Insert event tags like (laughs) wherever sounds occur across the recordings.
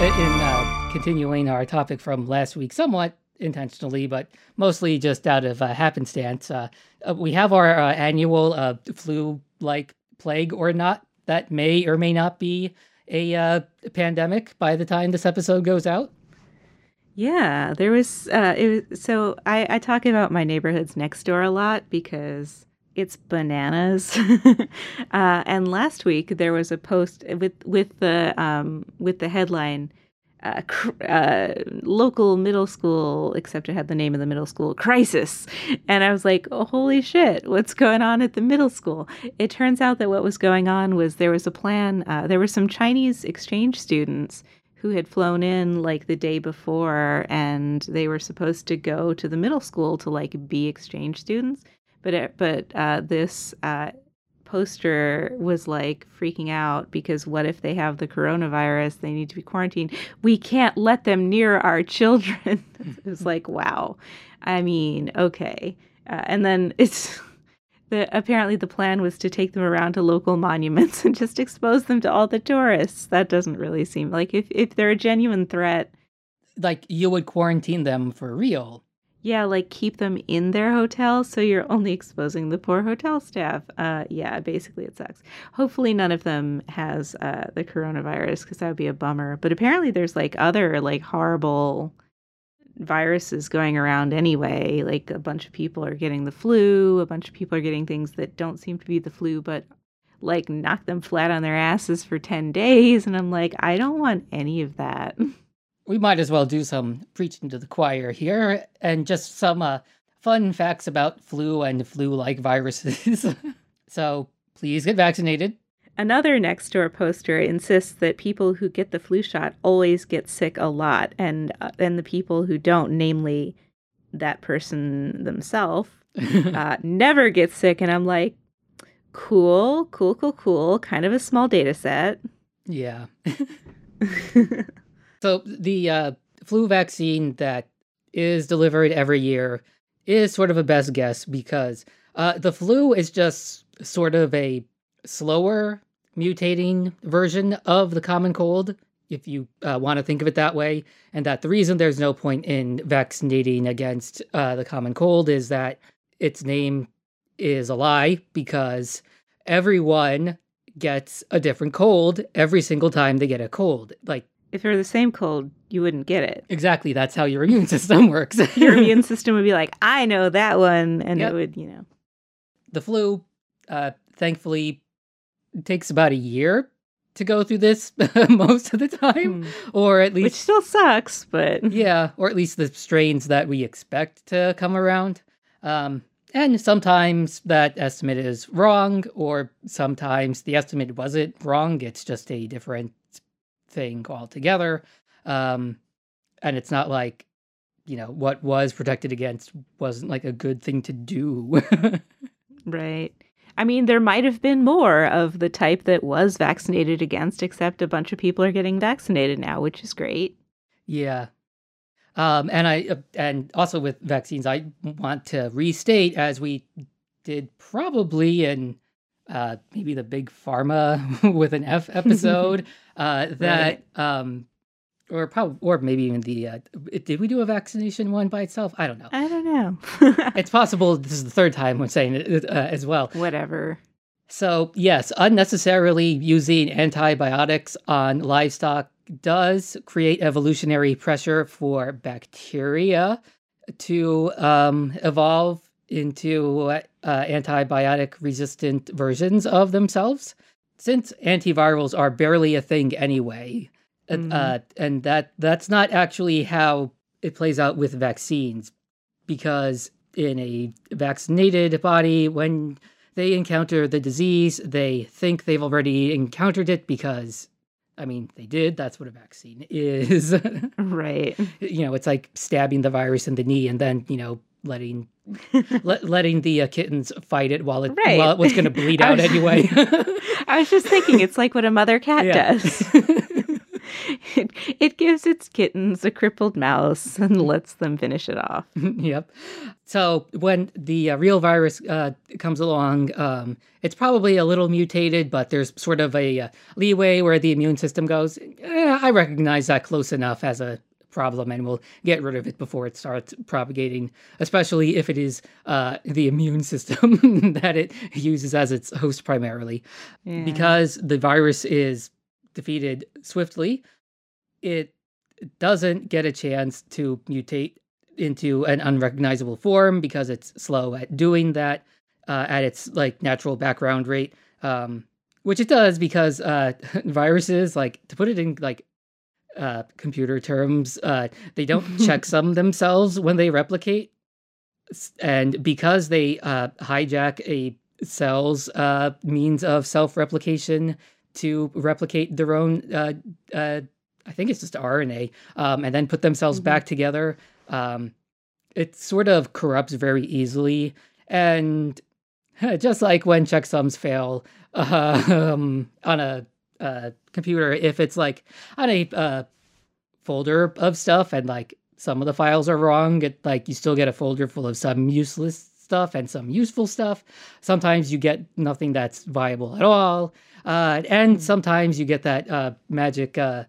in uh, continuing our topic from last week, somewhat intentionally, but mostly just out of uh, happenstance, uh, uh, we have our uh, annual uh, flu-like plague or not that may or may not be a uh, pandemic by the time this episode goes out. Yeah, there was. Uh, it was, so I, I talk about my neighborhoods next door a lot because it's bananas. (laughs) uh, and last week there was a post with with the um, with the headline. Uh, cr- uh, local middle school, except it had the name of the middle school, crisis. And I was like, oh, holy shit, what's going on at the middle school? It turns out that what was going on was there was a plan, uh, there were some Chinese exchange students who had flown in like the day before and they were supposed to go to the middle school to like be exchange students but it, but uh, this uh, poster was like freaking out because what if they have the coronavirus they need to be quarantined we can't let them near our children (laughs) it was like wow i mean okay uh, and then it's the apparently the plan was to take them around to local monuments and just expose them to all the tourists. That doesn't really seem like if if they're a genuine threat. Like you would quarantine them for real. Yeah, like keep them in their hotel so you're only exposing the poor hotel staff. Uh, yeah, basically it sucks. Hopefully none of them has uh, the coronavirus because that would be a bummer. But apparently there's like other like horrible viruses going around anyway. Like a bunch of people are getting the flu, a bunch of people are getting things that don't seem to be the flu, but like knock them flat on their asses for 10 days. And I'm like, I don't want any of that. (laughs) We might as well do some preaching to the choir here and just some uh, fun facts about flu and flu like viruses. (laughs) so please get vaccinated. Another next door poster insists that people who get the flu shot always get sick a lot, and uh, and the people who don't, namely that person themselves, (laughs) uh, never get sick. And I'm like, cool, cool, cool, cool. Kind of a small data set. Yeah. (laughs) so the uh, flu vaccine that is delivered every year is sort of a best guess because uh, the flu is just sort of a slower mutating version of the common cold, if you uh, want to think of it that way. And that the reason there's no point in vaccinating against uh, the common cold is that its name is a lie because everyone gets a different cold every single time they get a cold. Like, if it were the same cold, you wouldn't get it. Exactly. That's how your (laughs) immune system works. (laughs) your immune system would be like, I know that one. And yep. it would, you know. The flu, uh, thankfully, takes about a year to go through this (laughs) most of the time, hmm. or at least which still sucks, but yeah, or at least the strains that we expect to come around. Um, and sometimes that estimate is wrong, or sometimes the estimate wasn't wrong. It's just a different thing altogether. Um, and it's not like, you know, what was protected against wasn't like a good thing to do. right. I mean, there might have been more of the type that was vaccinated against, except a bunch of people are getting vaccinated now, which is great. Yeah. Um, and I uh, and also with vaccines, I want to restate as we did probably in uh, maybe the big pharma (laughs) with an F episode uh, (laughs) that right. um, or probably, or maybe even the. Uh, did we do a vaccination one by itself? I don't know. I don't know. (laughs) it's possible this is the third time I'm saying it uh, as well. Whatever. So yes, unnecessarily using antibiotics on livestock does create evolutionary pressure for bacteria to um, evolve into uh, antibiotic resistant versions of themselves. Since antivirals are barely a thing anyway, mm-hmm. uh, and that that's not actually how it plays out with vaccines, because in a vaccinated body, when they encounter the disease, they think they've already encountered it because, I mean, they did. That's what a vaccine (laughs) is. right. You know, it's like stabbing the virus in the knee and then, you know, letting (laughs) let, letting the uh, kittens fight it while it right. while it was going to bleed (laughs) out was, anyway. (laughs) I was just thinking, it's like what a mother cat does it, it gives its kittens a crippled mouse and lets them finish it off. yep. So when the uh, real virus uh, comes along, um, it's probably a little mutated, but there's sort of a uh, leeway where the immune system goes. Eh, I recognize that close enough as a problem and we'll get rid of it before it starts propagating, especially if it is uh, the immune (laughs) system that it uses as its host primarily. Yeah. Because the virus is defeated swiftly, it doesn't get a chance to mutate into an unrecognizable form because it's slow at doing that uh, at its like natural background rate. Um, which it does because uh, (laughs) viruses, like to put it in like uh, computer terms. Uh, they don't checksum themselves when they replicate, and because they uh, hijack a cell's uh, means of self-replication to replicate their own, uh, uh, I think it's just RNA, um, and then put themselves mm-hmm. back together. Um, it sort of corrupts very easily, and (laughs) just like when checksums fail (laughs) um, on a uh, computer if it's like on a uh, folder of stuff and like some of the files are wrong. It like you still get a folder full of some useless stuff and some useful stuff. Sometimes you get nothing that's viable at all, uh, and hmm. sometimes you get that uh, magic. Uh,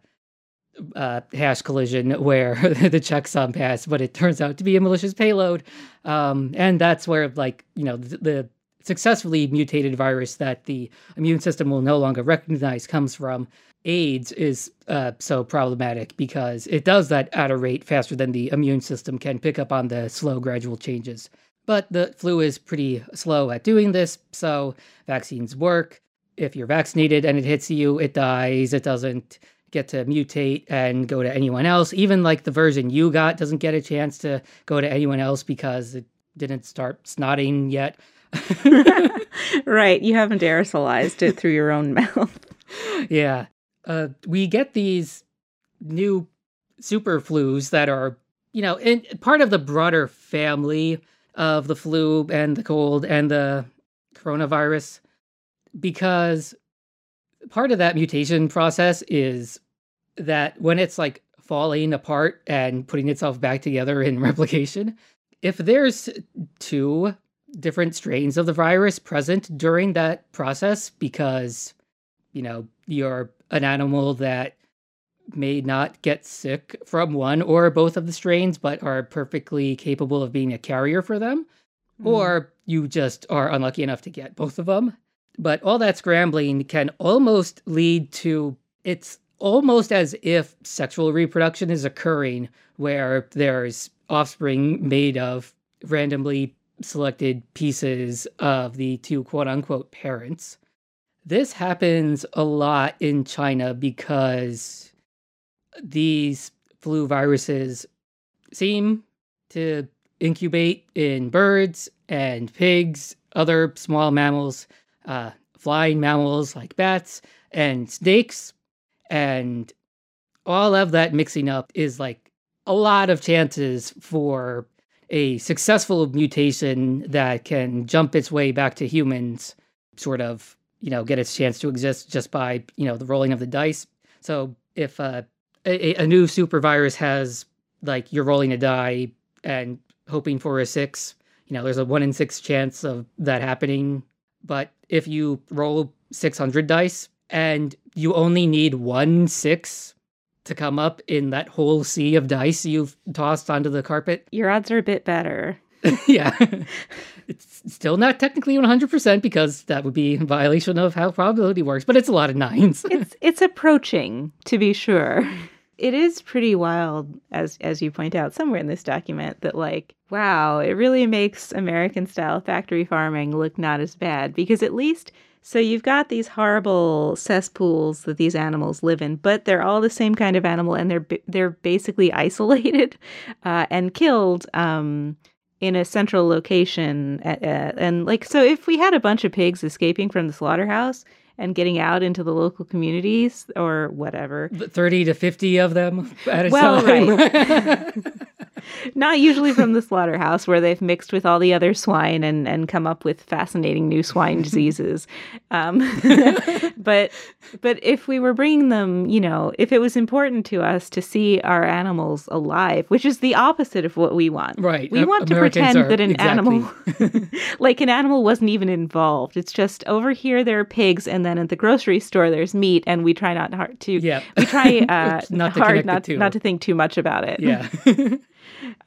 uh, hash collision where (laughs) the checksum passed, but it turns out to be a malicious payload. Um, and that's where, like, you know, the, the successfully mutated virus that the immune system will no longer recognize comes from AIDS is uh, so problematic because it does that at a rate faster than the immune system can pick up on the slow, gradual changes. But the flu is pretty slow at doing this, so vaccines work. If you're vaccinated and it hits you, it dies. It doesn't get to mutate and go to anyone else. Even like the version you got doesn't get a chance to go to anyone else because it didn't start snotting yet. (laughs) right. You haven't aerosolized it through your own (laughs) mouth. Yeah. Uh, we get these new super flus that are, you know, in part of the broader family of the flu and the cold and the coronavirus because part of that mutation process is that when it's like falling apart and putting itself back together in (laughs) replication, if there's two different strains of the virus present during that process because, you know, you're an animal that may not get sick from one or both of the strains, but are perfectly capable of being a carrier for them, mm. or you just are unlucky enough to get both of them. But all that scrambling can almost lead to it's almost as if sexual reproduction is occurring where there's offspring made of randomly selected pieces of the two quote unquote parents. This happens a lot in China because these flu viruses seem to incubate in birds and pigs, other small mammals, uh, flying mammals like bats and snakes. And all of that mixing up is like a lot of chances for a successful mutation that can jump its way back to humans, sort of, you know, get its chance to exist just by, you know, the rolling of the dice. So if uh, a, a new super virus has, like, you're rolling a die and hoping for a six, you know, there's a one in six chance of that happening. But if you roll 600 dice and you only need one six to come up in that whole sea of dice you've tossed onto the carpet. Your odds are a bit better. (laughs) (laughs) yeah. it's still not technically 100% because that would be in violation of how probability works, but it's a lot of nines. it's it's approaching, to be sure. (laughs) It is pretty wild as as you point out somewhere in this document that like wow, it really makes American style factory farming look not as bad because at least so you've got these horrible cesspools that these animals live in, but they're all the same kind of animal, and they're they're basically (laughs) isolated uh, and killed um, in a central location. Uh, and like, so if we had a bunch of pigs escaping from the slaughterhouse and getting out into the local communities or whatever, thirty to fifty of them at a well, time. Right. (laughs) Not usually from the (laughs) slaughterhouse where they've mixed with all the other swine and, and come up with fascinating new swine (laughs) diseases. Um, (laughs) but but if we were bringing them, you know, if it was important to us to see our animals alive, which is the opposite of what we want. Right. We want Americans to pretend are, that an exactly. animal like an animal wasn't even involved. It's just over here there are pigs and then at the grocery store there's meat and we try not hard to Yeah. we try uh, Not to hard not two. not to think too much about it. Yeah.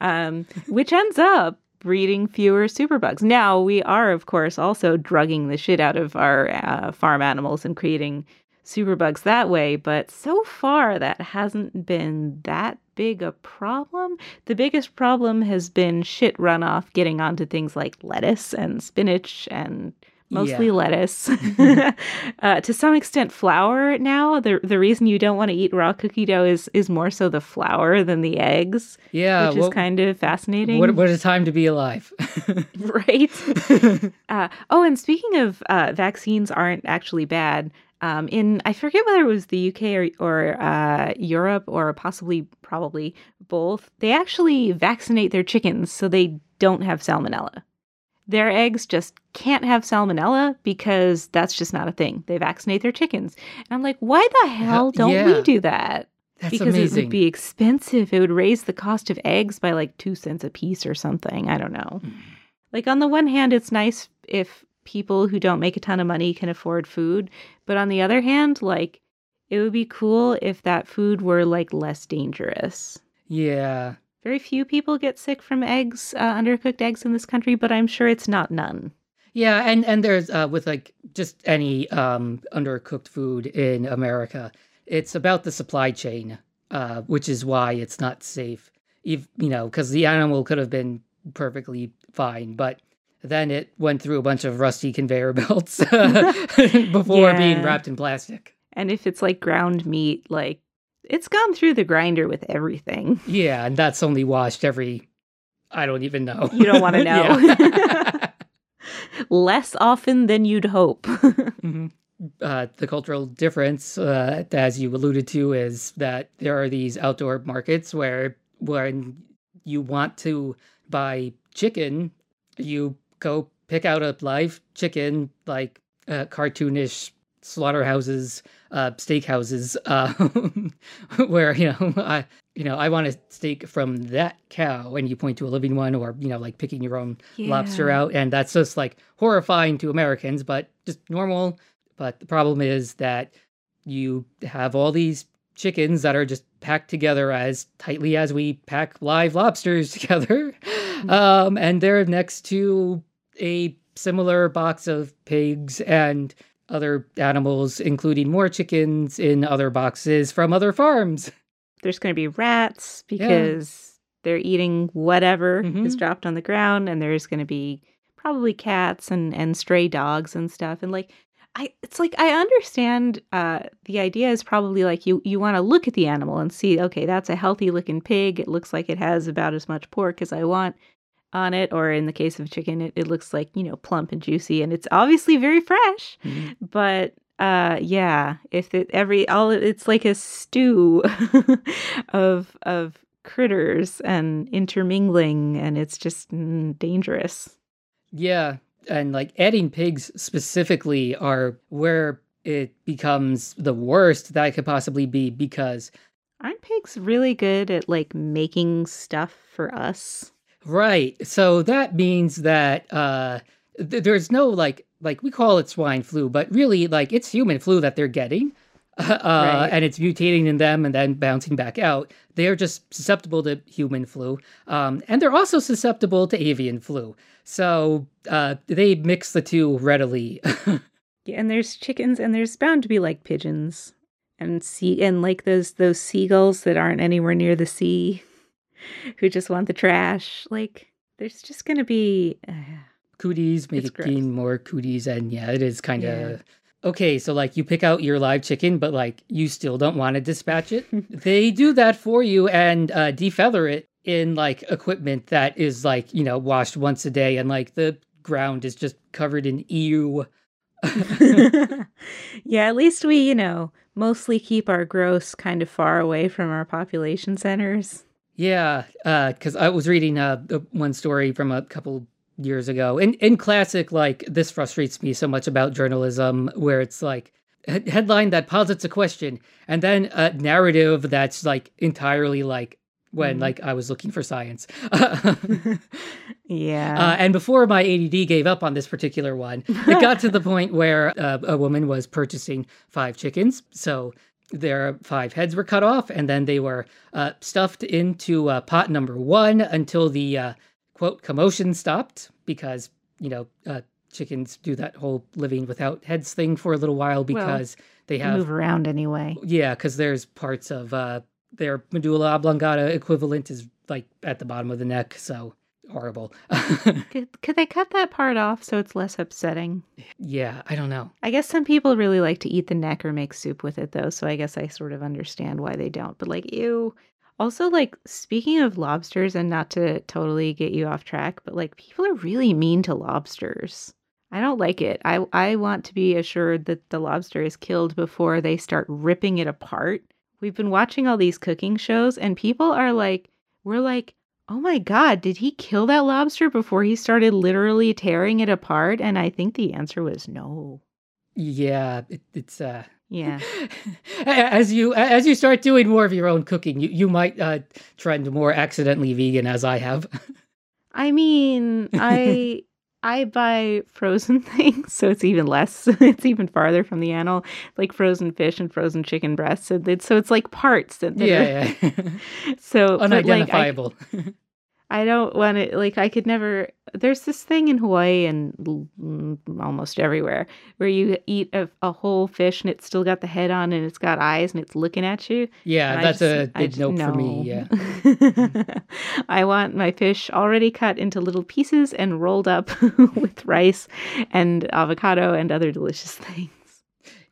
Um, which ends up breeding fewer superbugs. Now we are, of course, also drugging the shit out of our uh, farm animals and creating superbugs that way. But so far, that hasn't been that big a problem. The biggest problem has been shit runoff getting onto things like lettuce and spinach and mostly Yeah. lettuce. (laughs) uh, to some extent, flour now. The the reason you don't want to eat raw cookie dough is is more so the flour than the eggs, Yeah. which well, is kind of fascinating. what, what a time to be alive. (laughs) (laughs) right? uh, oh, and speaking of uh, vaccines, aren't actually bad. Um, in I forget whether it was the UK or, or uh, Europe or possibly probably both. They actually vaccinate their chickens so they don't have salmonella. Their eggs just can't have salmonella because that's just not a thing. They vaccinate their chickens, and I'm like, why the hell don't yeah. we do that? That's because it would be expensive. It would raise the cost of eggs by like two cents a piece or something. I don't know. Hmm. Like, on the one hand, it's nice if people who don't make a ton of money can afford food. But on the other hand, like, it would be cool if that food were like less dangerous. yeah. Very few people get sick from eggs, uh, undercooked eggs in this country, but I'm sure it's not none. Yeah, and and there's uh, with like just any um, undercooked food in America, it's about the supply chain, uh, which is why it's not safe. If you know, because the animal could have been perfectly fine, but then it went through a bunch of rusty conveyor (laughs) belts (laughs) before being wrapped in plastic. And if it's like ground meat, like, it's gone through the grinder with everything. Yeah, and that's only washed every. I don't even know. You don't wanna (laughs) know. (laughs) Less often than you'd hope. (laughs) Mhm. Uh, the cultural difference, uh, as you alluded to, is that there are these outdoor markets where when you want to buy chicken, you go pick out a live chicken, like uh, cartoonish slaughterhouses, uh, steakhouses, uh, (laughs) where you know I, you know, I want a steak from that cow, and you point to a living one, or you know, like picking your own lobster out and that's just like horrifying to americans but just normal. But the problem is that you have all these chickens that are just packed together as tightly as we pack live lobsters (laughs) together um, and they're next to a similar box of pigs and other animals including more chickens in other boxes from other farms. There's going to be rats because they're eating whatever is Mhm. dropped on the ground and there's going to be probably cats and and stray dogs and stuff and like I it's like I understand uh the idea is probably like you you want to look at the animal and see okay that's a healthy looking pig. It looks like it has about as much pork as I want on it or in the case of chicken it, it looks like you know plump and juicy and it's obviously very fresh. Mhm. but uh yeah if it every all it's like a stew (laughs) of of critters and intermingling and it's just mm, dangerous. Yeah, and like adding pigs specifically are where it becomes the worst that it could possibly be because aren't pigs really good at like making stuff for us right. So that means that uh th- there's no like like we call it swine flu, but really like it's human flu that they're getting. (laughs) Uh, Right. and it's mutating in them and then bouncing back out. They're just susceptible to human flu, um, and they're also susceptible to avian flu. So uh, they mix the two readily. (laughs) yeah and there's chickens and there's bound to be like pigeons and sea and like those those seagulls that aren't anywhere near the sea (laughs) who just want the trash like there's just gonna be uh, cooties, making more cooties, and yeah, it is kind of Yeah. okay. So like you pick out your live chicken, but like you still don't want to dispatch it. (laughs) they do that for you and uh, defeather it in like equipment that is like you know washed once a day, and like the ground is just covered in ew. (laughs) yeah, at least we, you know, mostly keep our gross kind of far away from our population centers. Yeah, because I was reading uh, one story from a couple years ago. In in classic, like this frustrates me so much about journalism, where it's like a headline that posits a question, and then a narrative that's like entirely like when Mm. like I was looking for science. (laughs) Yeah. Uh, and before my ADD gave up on this particular one, it got to the (laughs) point where uh, a woman was purchasing five chickens. So their five heads were cut off, and then they were uh, stuffed into uh, pot number one until the uh, quote commotion stopped because you know uh, chickens do that whole living without heads thing for a little while because they They have move around anyway. yeah because there's parts of uh, their medulla oblongata equivalent is like at the bottom of the neck, so horrible. (laughs) Could, could they cut that part off so it's less upsetting? yeah, I don't know. I guess some people really like to eat the neck or make soup with it, though. So I guess I sort of understand why they don't. But like, ew. Also, like, speaking of lobsters, and not to totally get you off track, but like, people are really mean to lobsters. I don't like it. I, I want to be assured that the lobster is killed before they start ripping it apart. We've been watching all these cooking shows, and people are like, we're like, oh my God, did he kill that lobster before he started literally tearing it apart? And I think the answer was no. Yeah, it, it's uh Yeah. (laughs) as you as you start doing more of your own cooking, you, you might uh trend more accidentally vegan as I have. (laughs) I mean, I (laughs) I buy frozen (laughs) things, so it's even less. (laughs) It's even farther from the animal, like frozen fish and frozen chicken breasts. So it's, so it's like parts that, yeah, yeah. (laughs) So but, like, I, unidentifiable. I don't want to like I could never. There's this thing in Hawaii and mm, almost everywhere where you eat a, a whole fish and it's still got the head on and it's got eyes and it's looking at you. yeah, that's just- a big nope for me. Yeah. (laughs) I want my fish already cut into little pieces and rolled up (laughs) with rice and avocado and other delicious (laughs) things,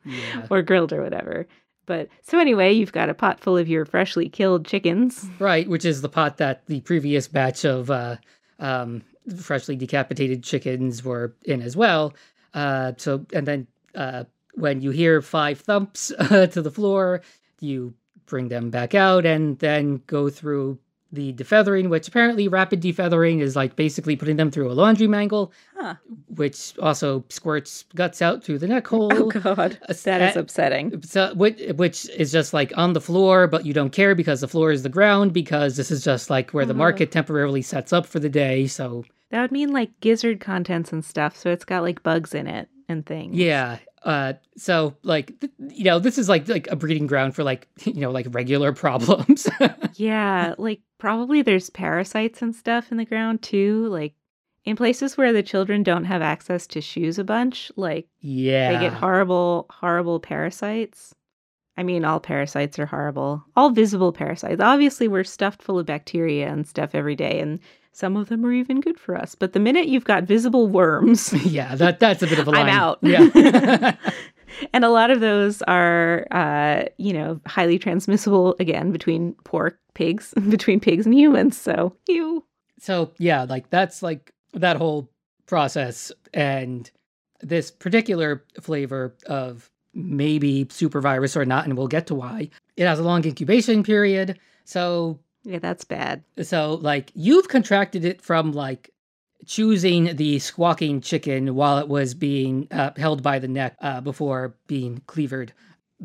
Yeah. or grilled or whatever. But so anyway, you've got a pot full of your freshly killed chickens. Right, which is the pot that the previous batch of uh, um, freshly decapitated chickens were in as well. Uh, so, and then uh, when you hear five thumps (laughs) to the floor, you bring them back out and then go through the defeathering, which apparently rapid defeathering is like basically putting them through a laundry mangle, Huh. which also squirts guts out through the neck hole. (laughs) Oh God, that is uh, upsetting. So, which, which is just like on the floor, but you don't care because the floor is the ground because this is just like where the Uh-huh. market temporarily sets up for the day. So, That would mean like gizzard contents and stuff. So it's got like bugs in it and things. yeah. Uh, so like, th- you know, this is like like a breeding ground for like, (laughs) you know, like regular (laughs) problems. Yeah, like probably there's parasites and stuff in the ground too. Like in places where the children don't have access to shoes a bunch, like yeah. they get horrible, horrible parasites. I mean, all parasites are horrible. All visible parasites. Obviously, we're stuffed full of bacteria and stuff every day, and some of them are even good for us. But the minute you've got visible worms, (laughs) yeah, that that's a bit of a (laughs) line. I'm out. Yeah. (laughs) and a lot of those are, uh, you know, highly transmissible again between pork, pigs, between pigs and humans. So, you. so yeah, like that's like that whole process and this particular flavor of maybe super virus or not, and we'll get to why. It has a long incubation period. So Yeah, that's bad. so like you've contracted it from like choosing the squawking chicken while it was being uh, held by the neck uh, before being cleavered.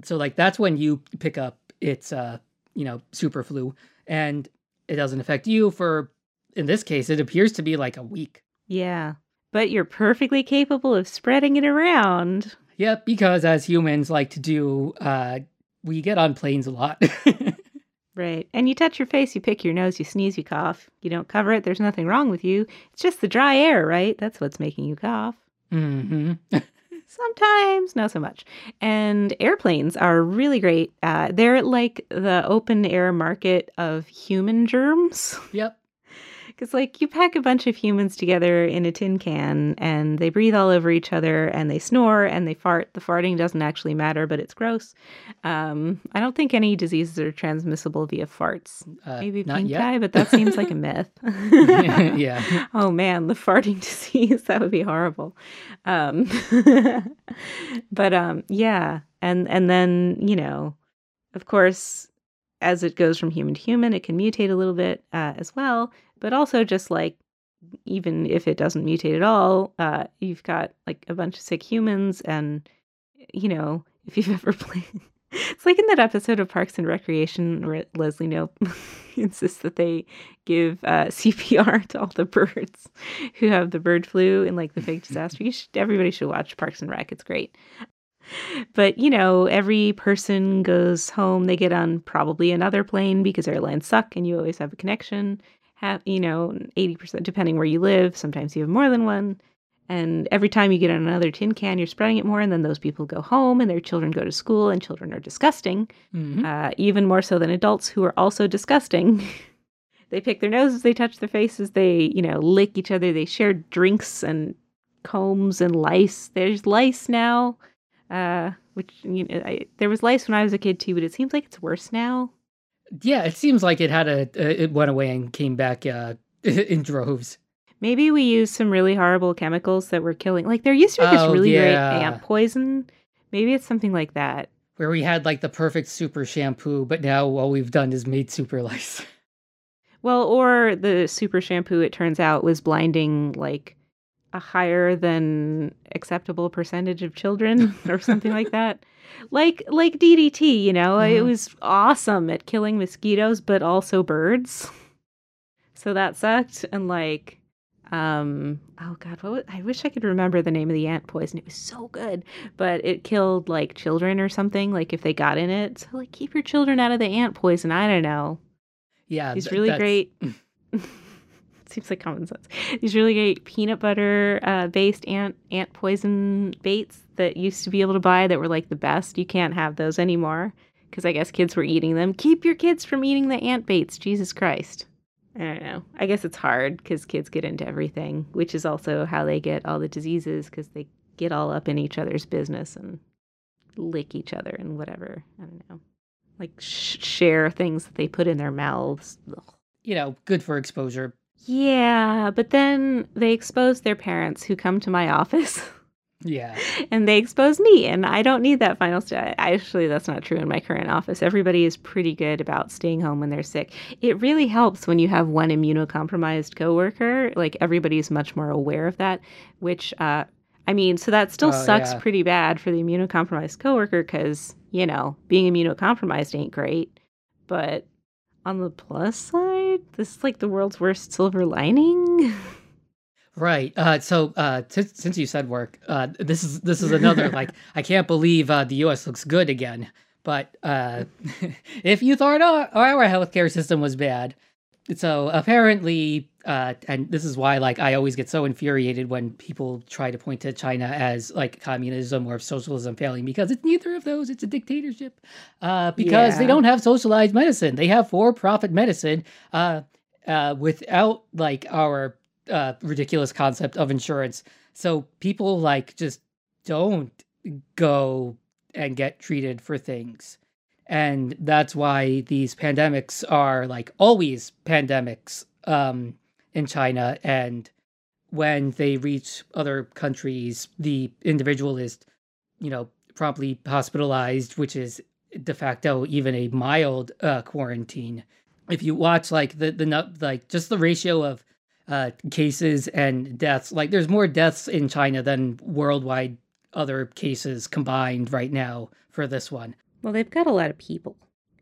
So like that's when you pick up its uh you know super flu and it doesn't affect you for in this case it appears to be like a week. Yeah. But you're perfectly capable of spreading it around. Yep, because as humans like to do uh we get on planes a lot. (laughs) Right. And you touch your face, you pick your nose, you sneeze, you cough. You don't cover it, there's nothing wrong with you. It's just the dry air, right? That's what's making you cough. hmm (laughs) Sometimes, not so much. And airplanes are really great. Uh, they're like the open air market of human germs. Yep. Because, like, you pack a bunch of humans together in a tin can and they breathe all over each other and they snore and they fart. The farting doesn't actually matter, but it's gross. Um, I don't think any diseases are transmissible via farts. Uh, Maybe pink yet. eye, but that seems like a (laughs) myth. (laughs) yeah. (laughs) Oh man, the farting disease, that would be horrible. Um, but um, yeah, and and then you know, of course, as it goes from human to human, it can mutate a little bit uh, as well. But also, just like even if it doesn't mutate at all, uh, you've got like a bunch of sick humans, and you know, (laughs) if you've ever played, (laughs) it's like in that episode of Parks and Recreation where Leslie Knope (laughs) insists that they give uh, CPR to all the birds who have the bird flu in like the fake disaster. You should, everybody should watch Parks and Rec. It's great. But you know, every person goes home. They get on probably another plane because airlines suck, and you always have a connection. Have you know, eighty percent depending where you live. Sometimes you have more than one. And every time you get on another tin can, you're spreading it more, and then those people go home, and their children go to school, and children are disgusting, Mhm. uh, even more so than adults who are also disgusting. (laughs) they pick their noses, they touch their faces, they, you know, lick each other, they share drinks and combs and lice. There's lice now, uh, which you know, I, there was lice when I was a kid too, but it seems like it's worse now. Yeah, it seems like it had a uh, it went away and came back uh, (laughs) in droves. Maybe we used some really horrible chemicals that were killing. Like there used to be this Oh, really great ant poison. Maybe it's something like that. Where we had like the perfect super shampoo, but now all we've done is made super lice. Well, or the super shampoo, it turns out, was blinding like a higher than acceptable percentage of children (laughs) or something like that. Like like DDT, you know, it Mhm. was awesome at killing mosquitoes, but also birds. So that sucked. And like, um, oh god, what was, I wish I could remember the name of the ant poison. It was so good, but it killed like children or something. Like if they got in it, so like keep your children out of the ant poison. I don't know. Yeah, These th- really great. (laughs) seems like common sense. These really great peanut butter uh, based ant ant poison baits that used to be able to buy that were like the best. You can't have those anymore because I guess kids were eating them. Keep your kids from eating the ant baits. Jesus Christ. I don't know. I guess it's hard because kids get into everything, which is also how they get all the diseases because they get all up in each other's business and lick each other and whatever. I don't know. Like sh- share things that they put in their mouths. Ugh. You know, good for exposure. Yeah, but then they expose their parents who come to my office (laughs) Yeah. and they expose me, and I don't need that final step. Actually, that's not true in my current office. Everybody is pretty good about staying home when they're sick. It really helps when you have one immunocompromised coworker. Like everybody's much more aware of that, which, uh, I mean, so that still Oh, sucks yeah. pretty bad for the immunocompromised coworker because, you know, being immunocompromised ain't great. But on the plus side, this is like the world's worst silver lining. Right. Uh, so uh, t- since you said work, uh, this is this is another (laughs) like I can't believe uh, the U.S. looks good again. But uh, (laughs) if you thought our, our healthcare system was bad, so apparently, uh, and this is why like I always get so infuriated when people try to point to China as like communism or socialism failing because it's neither of those. It's a dictatorship. Uh, because they don't have socialized medicine. They have for-profit medicine. Uh, uh, without like our uh, ridiculous concept of insurance. So people like just don't go and get treated for things. And that's why these pandemics are like always pandemics um, in China. And when they reach other countries, the individual is, you know, promptly hospitalized, which is de facto even a mild uh, quarantine. If you watch like the the like just the ratio of uh, cases and deaths. Like, there's more deaths in China than worldwide other cases combined right now for this one. Well, they've got a lot of people,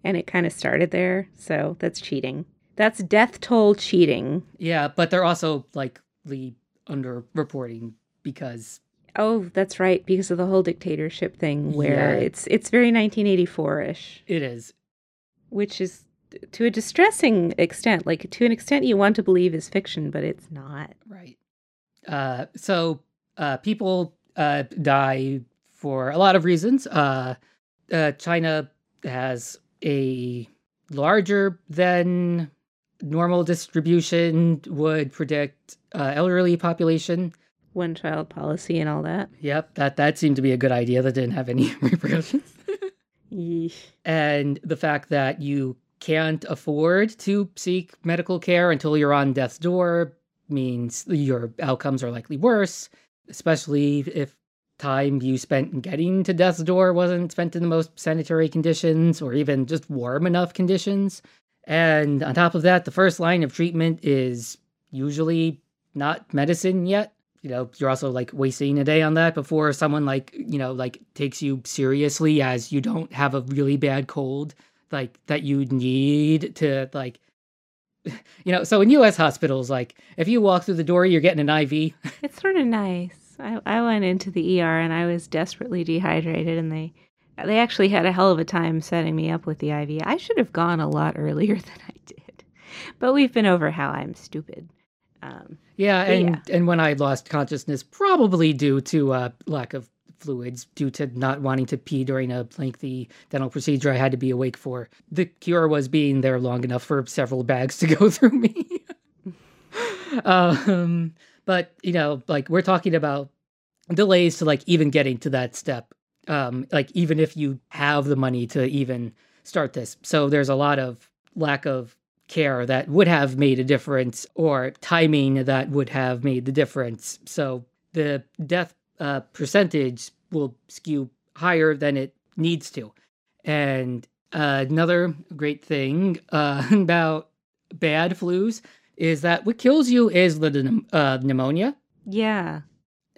and it kind of started there, so that's cheating. That's death toll cheating. Yeah, but they're also likely underreporting because Oh, that's right, because of the whole dictatorship thing, where Yeah. it's it's very 1984ish, it is. which is to a distressing extent. Like to an extent, you want to believe is fiction, but it's not. Right. Uh, so uh, people uh, die for a lot of reasons. Uh, China has a larger than normal distribution would predict uh, elderly population. One child policy and all that. Yep, that that seemed to be a good idea that didn't have any (laughs) repercussions. And the fact that you can't afford to seek medical care until you're on death's door means your outcomes are likely worse, especially if time you spent getting to death's door wasn't spent in the most sanitary conditions or even just warm enough conditions. And on top of that, the first line of treatment is usually not medicine yet. You know, you're also like wasting a day on that before someone like, you know, like takes you seriously as you don't have a really bad cold, like that you need to like (laughs) you know, so in US hospitals, like if you walk through the door, you're getting an IV. (laughs) It's sort of nice. I, I went into the ER and I was desperately dehydrated and they they actually had a hell of a time setting me up with the IV. I should have gone a lot earlier (laughs) than I did. But we've been over how I'm stupid. Um, yeah, and yeah. and when I lost consciousness, probably due to uh, lack of fluids, due to not wanting to pee during a lengthy dental procedure, I had to be awake for. The cure was being there long enough for several bags to (laughs) go through me. (laughs) um, but you know, like we're talking about delays to like even getting to that step. Um, like even if you have the money to even start this, so there's a lot of lack of care that would have made a difference or timing that would have made the difference. So the death uh, percentage will skew higher than it needs to. And uh, another great thing uh, (laughs) about bad flus is that what kills you is the uh, pneumonia. yeah.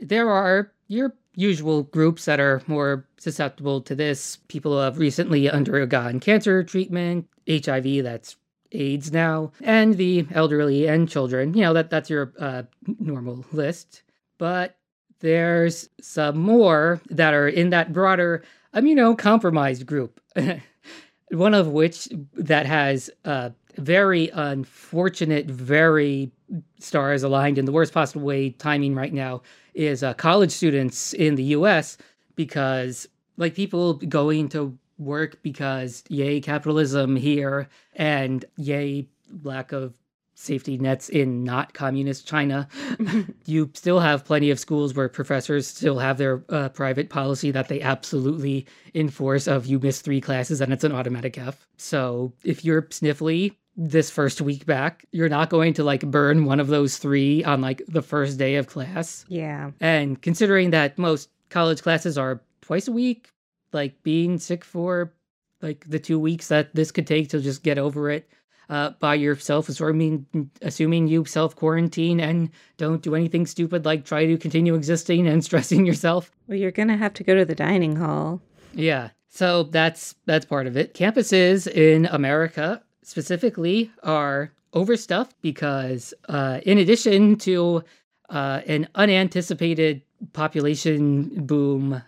There are your usual groups that are more susceptible to this. People who have recently undergone cancer treatment, HIV, that's AIDS now, and the elderly and children. You know, that that's your uh, normal list. But there's some more that are in that broader immunocompromised group. (laughs) One of which that has uh, very unfortunate, very stars aligned in the worst possible way timing right now is uh, college students in the US because like people going to work because yay capitalism here and yay lack of safety nets in not communist China. (laughs) you still have plenty of schools where professors still have their uh, private policy that they absolutely enforce of you miss three classes and it's an automatic F. So if you're sniffly this first week back, you're not going to like burn one of those three on like the first day of class. Yeah. And considering that most college classes are twice a week, like being sick for like the two weeks that this could take to just get over it uh, by yourself, assuming assuming you self quarantine and don't do anything stupid like try to continue existing and (laughs) stressing yourself. Well, you're gonna have to go to the dining hall. Yeah, so that's that's part of it. Campuses in America specifically are overstuffed because, uh, in addition to uh, an unanticipated population boom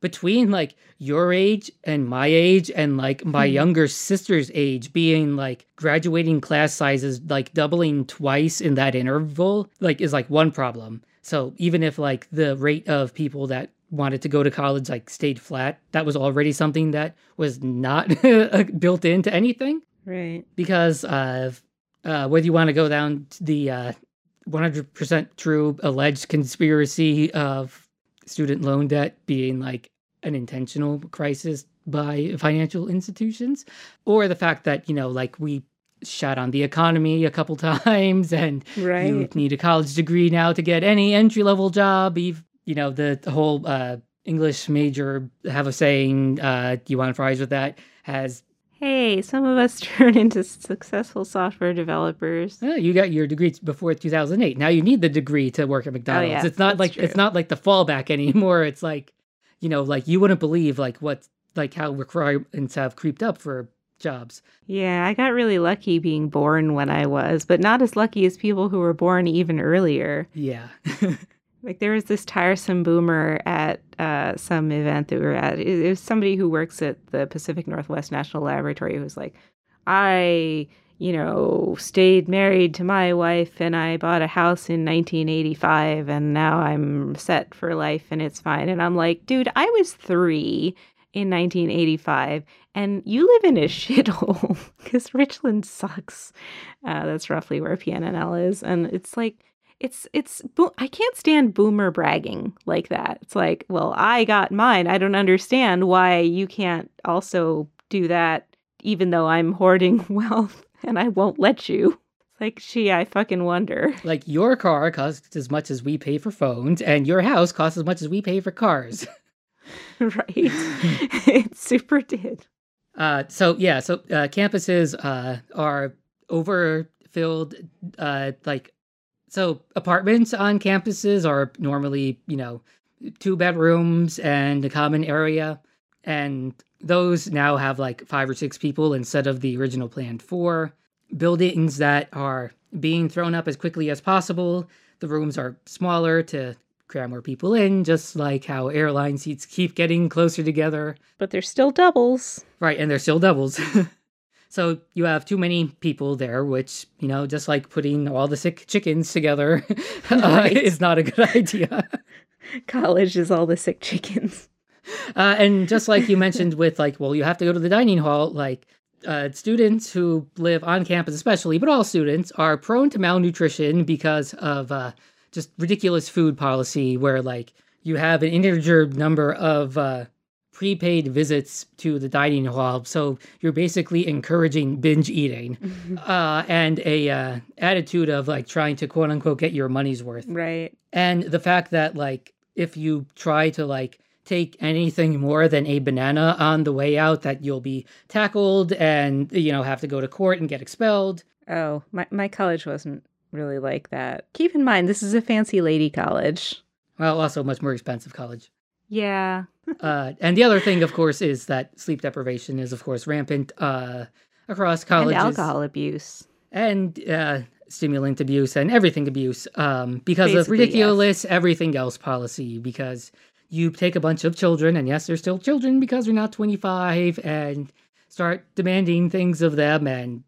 between like your age and my age and like my Hmm. younger sister's age being like graduating class sizes like doubling twice in that interval like is like one problem so even if like the rate of people that wanted to go to college like stayed flat that was already something that was not (laughs) built into anything Right. because of uh, whether you want to go down to the uh, 100% true alleged conspiracy of student loan debt being like an intentional crisis by financial institutions, or the fact that, you know, like we shot on the economy a couple (laughs) times and you need a college degree now to get any entry level job. You've, you know, the, the whole uh, English major have a saying, uh, you want fries with that, has Hey, some of us (laughs) turn into successful software developers. Oh, you got your degree before 2008. Now you need the degree to work at McDonald's. Oh, yeah, it's not like it's not like the fallback (laughs) anymore. It's like, you know, like you wouldn't believe like what like how requirements have creeped up for jobs. Yeah, I got really lucky being born when I was, but not as lucky as people who were born even earlier. Yeah. (laughs) Like there was this tiresome boomer at uh, some event that we were at. It, was somebody who works at the Pacific Northwest National Laboratory who was like, I, you know, stayed married to my wife and I bought a house in 1985 and now I'm set for life and it's fine. And I'm like, dude, I was three in 1985 and you live in a (laughs) shithole because Richland sucks. Uh, that's roughly where PNNL is. And it's like, it's it's I can't stand boomer bragging like that. It's like, well, I got mine. I don't understand why you can't also do that even though I'm hoarding (laughs) wealth and I won't let you. It's like, gee, I fucking wonder. Like your car costs as much as we pay for phones, and your house costs as much as we pay for cars. (laughs) (laughs) right. it super did. Uh, so yeah, so uh, campuses uh, are overfilled. Uh, like, so apartments on campuses are normally, you know, two bedrooms and a common area, and those now have like five or six people instead of the original planned four. Buildings that are being thrown up as quickly as possible. The rooms are smaller to cram more people in, just like how airline seats keep getting closer together. But they're still doubles. Right, and they're still doubles. (laughs) so you have too many people there, which, you know, just like putting all the sick chickens together (laughs) (laughs) uh, is not a good (laughs) idea. College is all the sick chickens. Uh, and just like you mentioned with like, well, you have to go to the dining hall, like uh, students who live on campus, especially, but all students are prone to malnutrition because of uh, just ridiculous food policy where like you have an integer number of uh, prepaid visits to the dining hall. So you're basically encouraging binge eating (laughs) uh, and a uh, attitude of like trying to quote unquote get your money's worth right. and the fact that like if you try to like take anything more than a banana on the way out that you'll be tackled and you know have to go to court and get expelled Oh, my, my college wasn't really like that. Keep in mind, this is a fancy lady college. well also much more expensive college Yeah. uh, and the other thing of course is that sleep deprivation is of course rampant uh, across colleges And alcohol abuse. and uh, stimulant abuse and everything abuse um, because of Basically, yes. ridiculous everything else policy because you take a bunch of children and yes they're still children because they're not 25 and start demanding things of them and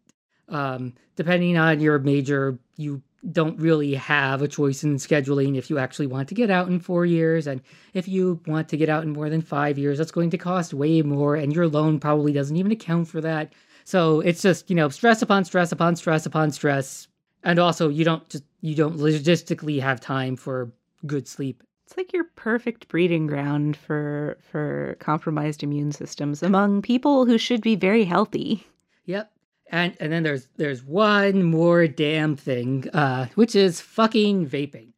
um, depending on your major you don't really have a choice in scheduling if you actually want to get out in four years and if you want to get out in more than five years that's going to cost way more and your loan probably doesn't even account for that so it's just, you know, stress upon stress upon stress upon stress. And also you don't just you don't logistically have time for good sleep. It's like your perfect breeding ground for for compromised immune systems among people who should be very healthy. Yep. And and then there's there's one more damn thing, uh, which is fucking vaping.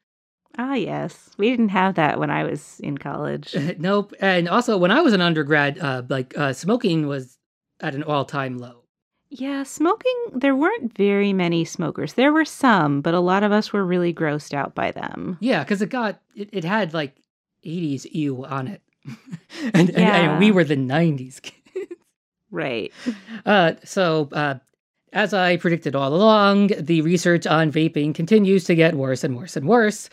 Ah, yes. We didn't have that when I was in college. (laughs) nope. And also when I was an undergrad, uh, like uh, smoking was at an all time low. Yeah, smoking, there weren't very many smokers. There were some, but a lot of us were really grossed out by them. Yeah, because it got it, it had like 80s ew on it. (laughs) and, and, Yeah. and we were the 90s kids. Right. (laughs) Uh, so, uh, as I predicted all along, the research on vaping continues to get worse and worse and worse.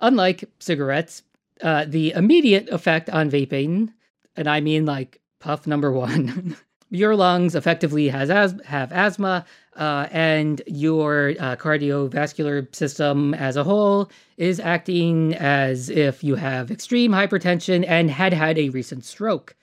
Unlike cigarettes, uh, the immediate effect on vaping, and I mean like puff number one, (laughs) your lungs effectively has as- have asthma, uh, and your uh, cardiovascular system as a whole is acting as if you have extreme hypertension and had had a recent stroke.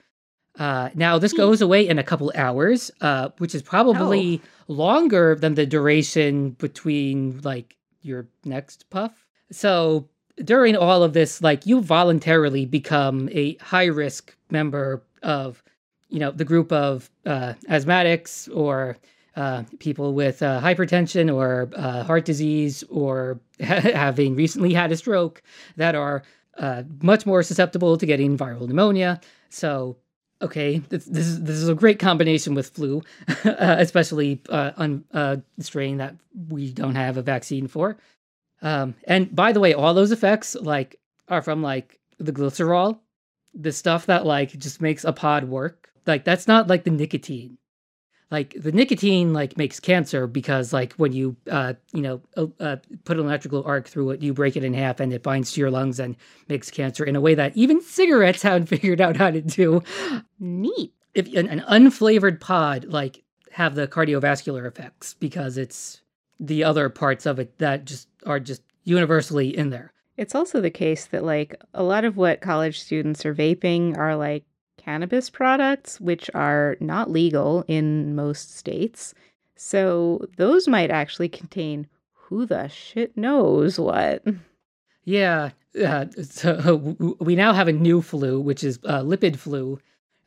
Uh, now, this Hmm. goes away in a couple hours, uh, which is probably longer than the duration between like your next puff. So, during all of this, like you voluntarily become a high risk member of, you know, the group of uh, asthmatics or uh, people with uh, hypertension or uh, heart disease or (laughs) having recently had a stroke that are uh, much more susceptible to getting viral pneumonia. So, okay, this, this is this is a great combination with flu, (laughs) uh, especially uh, on a strain that we don't have a vaccine for. Um, and by the way, all those effects like are from like the glycerol, the stuff that like just makes a pod work. Like that's not like the nicotine. Like the nicotine like makes cancer because like when you uh you know uh, uh, put an electrical arc through it, you break it in half and it binds to your lungs and makes cancer in a way that even cigarettes (laughs) haven't figured out how to do. Neat. If an, an unflavored pod like have the cardiovascular effects because it's the other parts of it that just are just universally in there. It's also the case that, like, a lot of what college students are vaping are like cannabis products, which are not legal in most states. So those might actually contain who the shit knows what. Yeah, uh, so we now have a new flu, which is uh, lipid flu,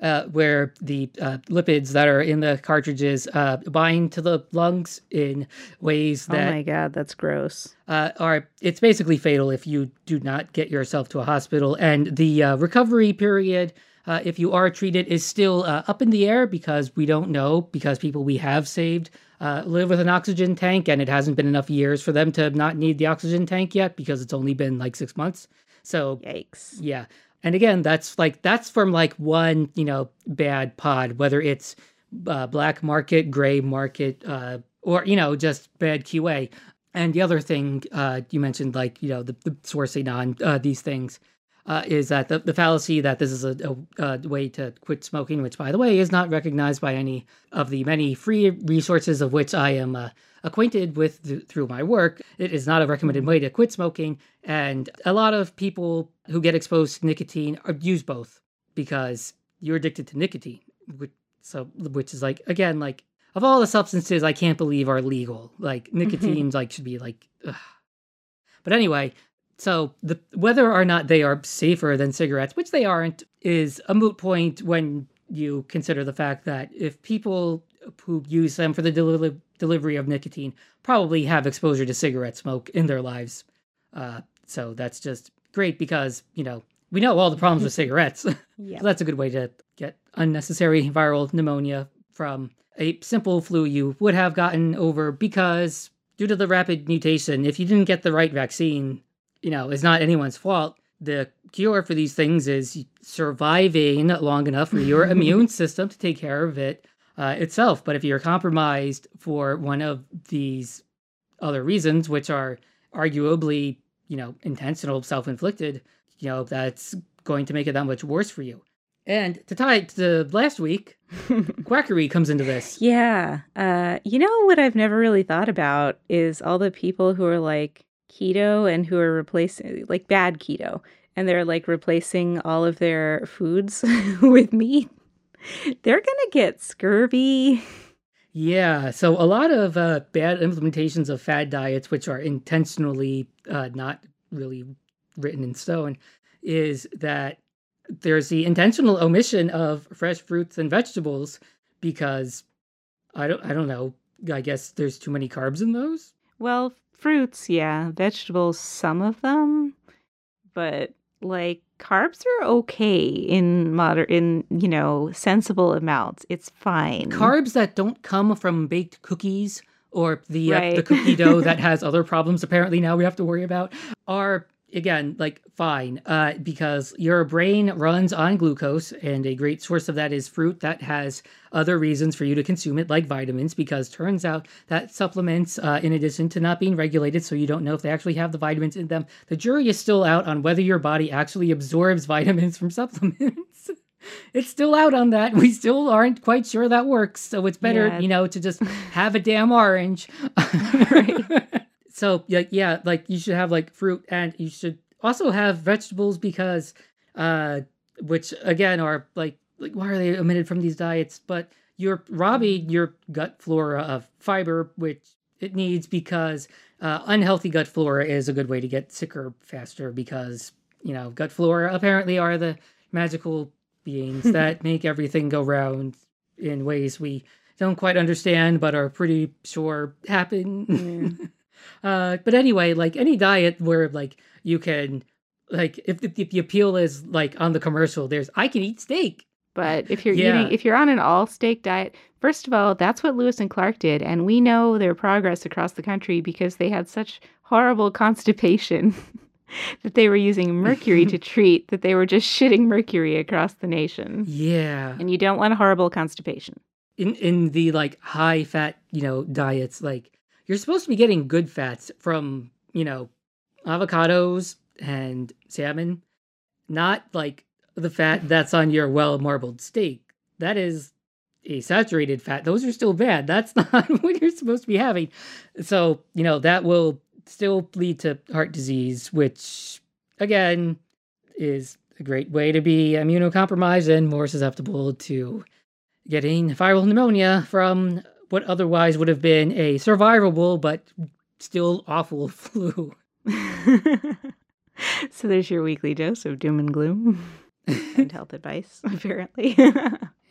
uh, where the uh, lipids that are in the cartridges uh, bind to the lungs in ways that. Oh my god, that's gross. Uh, are it's basically fatal if you do not get yourself to a hospital, and the uh, recovery period. Uh, if you are treated, is still up in the air because we don't know because people we have saved live with an oxygen tank, and it hasn't been enough years for them to not need the oxygen tank yet because it's only been like six months. So yikes. Yeah. And again, that's like that's from like one, you know, bad pod, whether it's uh, black market, gray market, uh, or you know, just bad QA. And the other thing uh, you mentioned, like you know, the, the sourcing on uh, these things, uh, is that the, the fallacy that this is a, a, a, way to quit smoking, which by the way is not recognized by any of the many free resources of which I am uh, acquainted with th- through my work. It is not a recommended way to quit smoking, and a lot of people who get exposed to nicotine are, use both because you're addicted to nicotine. Which, so, which is like again, like of all the substances, I can't believe are legal. Like nicotine, like should be like. Ugh. But anyway, so the whether or not they are safer than cigarettes, which they aren't, is a moot point when you consider the fact that if people who use them for the deli- delivery of nicotine probably have exposure to cigarette smoke in their lives. Uh, so that's just great because, you know, we know all the problems with (laughs) cigarettes. (laughs) Yeah. so that's a good way to get unnecessary viral pneumonia from a simple flu you would have gotten over because due to the rapid mutation, if you didn't get the right vaccine, you know, it's not anyone's fault. The cure for these things is surviving long enough for your (laughs) immune system to take care of it uh, itself. But if you're compromised for one of these other reasons, which are arguably, you know, intentional, self inflicted, you know, that's going to make it that much worse for you. And to tie it to last week, (laughs) quackery comes into this. Yeah. Uh, you know what I've never really thought about is all the people who are like keto and who are replacing like bad keto and they're like replacing all of their foods (laughs) with meat. They're going to get scurvy. Yeah, so a lot of uh, bad implementations of fad diets, which are intentionally uh, not really written in stone, is that there's the intentional omission of fresh fruits and vegetables because I don't I don't know. I guess there's too many carbs in those. Well, fruits, yeah, vegetables, some of them, but like carbs are okay in moder in you know sensible amounts. It's fine. Carbs that don't come from baked cookies or the Right. uh, the cookie dough that (laughs) has other problems apparently now we have to worry about are again like fine uh, because your brain runs on glucose and a great source of that is fruit that has other reasons for you to consume it like vitamins because turns out that supplements uh, in addition to not being regulated so you don't know if they actually have the vitamins in them the jury is still out on whether your body actually absorbs (laughs) vitamins from supplements it's still out on that we still aren't quite sure that works so it's better Yeah. you know to just (laughs) have a damn orange (laughs) Right. So yeah, yeah, like you should have like fruit and you should also have vegetables because uh which again are like like why are they omitted from these diets? But you're robbing your gut flora of fiber, which it needs because uh, unhealthy gut flora is a good way to get sicker faster because you know gut flora apparently are the magical beings (laughs) that make everything go round in ways we don't quite understand but are pretty sure happen. (laughs) Uh, but anyway, like any diet where like you can, like if, if the appeal is like on the commercial, there's I can eat steak. But if you're Yeah. eating, if you're on an all steak diet, first of all, that's what Lewis and Clark did, and we know their progress across the country because they had such horrible (laughs) constipation (laughs) that they were using mercury to (laughs) treat that they were just shitting mercury across the nation. Yeah, And you don't want horrible constipation. in in the like high fat you know diets, like you're supposed to be getting good fats from you know avocados and salmon, not like the fat that's on your well marbled steak. That is a saturated fat. Those are still bad. That's (laughs) not what you're supposed to be having. So, you know, that will still lead to heart disease, which again is a great way to be immunocompromised and more susceptible to getting viral pneumonia from what otherwise would have been a survivable but still awful (laughs) flu. (laughs) so there's your weekly dose of doom and gloom. (laughs) and health advice, apparently.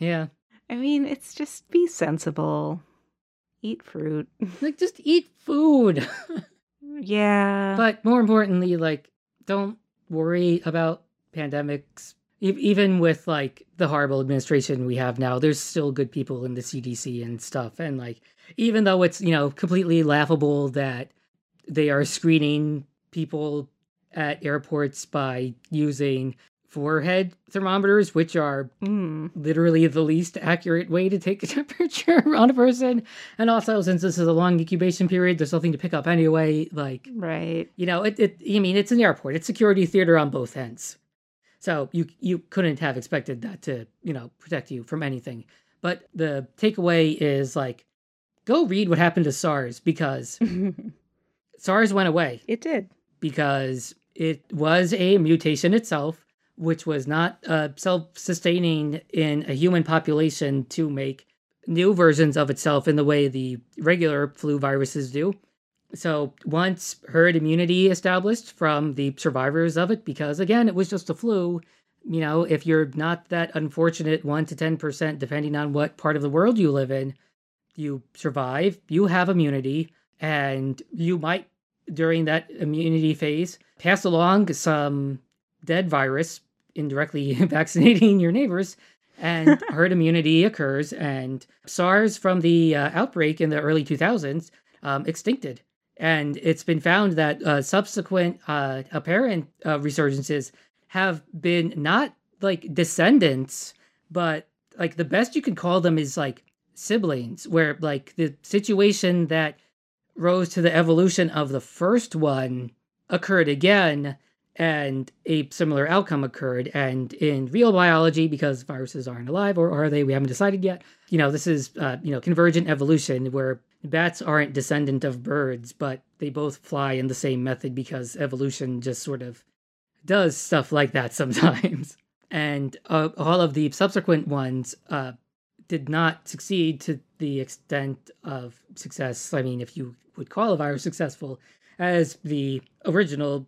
Yeah. I mean, it's just be sensible. Eat fruit. Like just eat food. Yeah. but more importantly, like don't worry about pandemics. Even with like the horrible administration we have now, there's still good people in the CDC and stuff. And like even though it's, you know, completely laughable that they are screening people at airports by using forehead thermometers, which are Mm. literally the least accurate way to take a (laughs) temperature on a person. And also, since this is a long incubation period, there's nothing to pick up anyway. Like, Right. you know, it, it I mean, it's an airport. It's security theater on both ends. So you you couldn't have expected that to, you know, protect you from anything. But the takeaway is like go read what happened to SARS because (laughs) SARS went away it did. because it was a mutation itself, which was not uh, self sustaining in a human population to make new versions of itself in the way the regular flu viruses do. So once herd immunity established from the survivors of it, because again, it was just a flu. You know, if you're not that unfortunate 1 to 10%, depending on what part of the world you live in, you survive, you have immunity, and you might, during that immunity phase, pass along some dead virus, indirectly (laughs) vaccinating your neighbors, and (laughs) herd immunity occurs. And SARS from the uh, outbreak in the early 2000s um, extincted. And it's been found that uh, subsequent uh, apparent uh, resurgences have been not like descendants, but like the best you can call them is like siblings, where like the situation that rose to the evolution of the first one occurred again and a similar outcome occurred. And in real biology because viruses aren't alive or are they? We haven't decided yet. You know this is uh, you know convergent evolution where bats aren't descendant of birds but they both fly in the same method because evolution just sort of does stuff like that (laughs) sometimes and uh, all of the subsequent ones uh, did not succeed to the extent of success i mean if you would call a virus successful as the original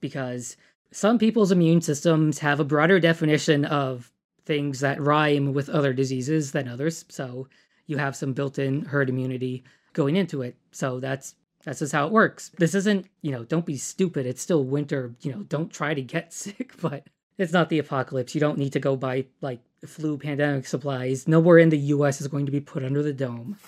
because some people's immune systems have a broader definition of things that rhyme with other diseases than others. So you have some built-in herd immunity going into it. So that's that's just how it works. This isn't, you know, don't be stupid. It's still winter, you know, don't try to get (laughs) sick, but it's not the apocalypse. You don't need to go buy like flu pandemic supplies. Nowhere in the US is going to be put under the dome.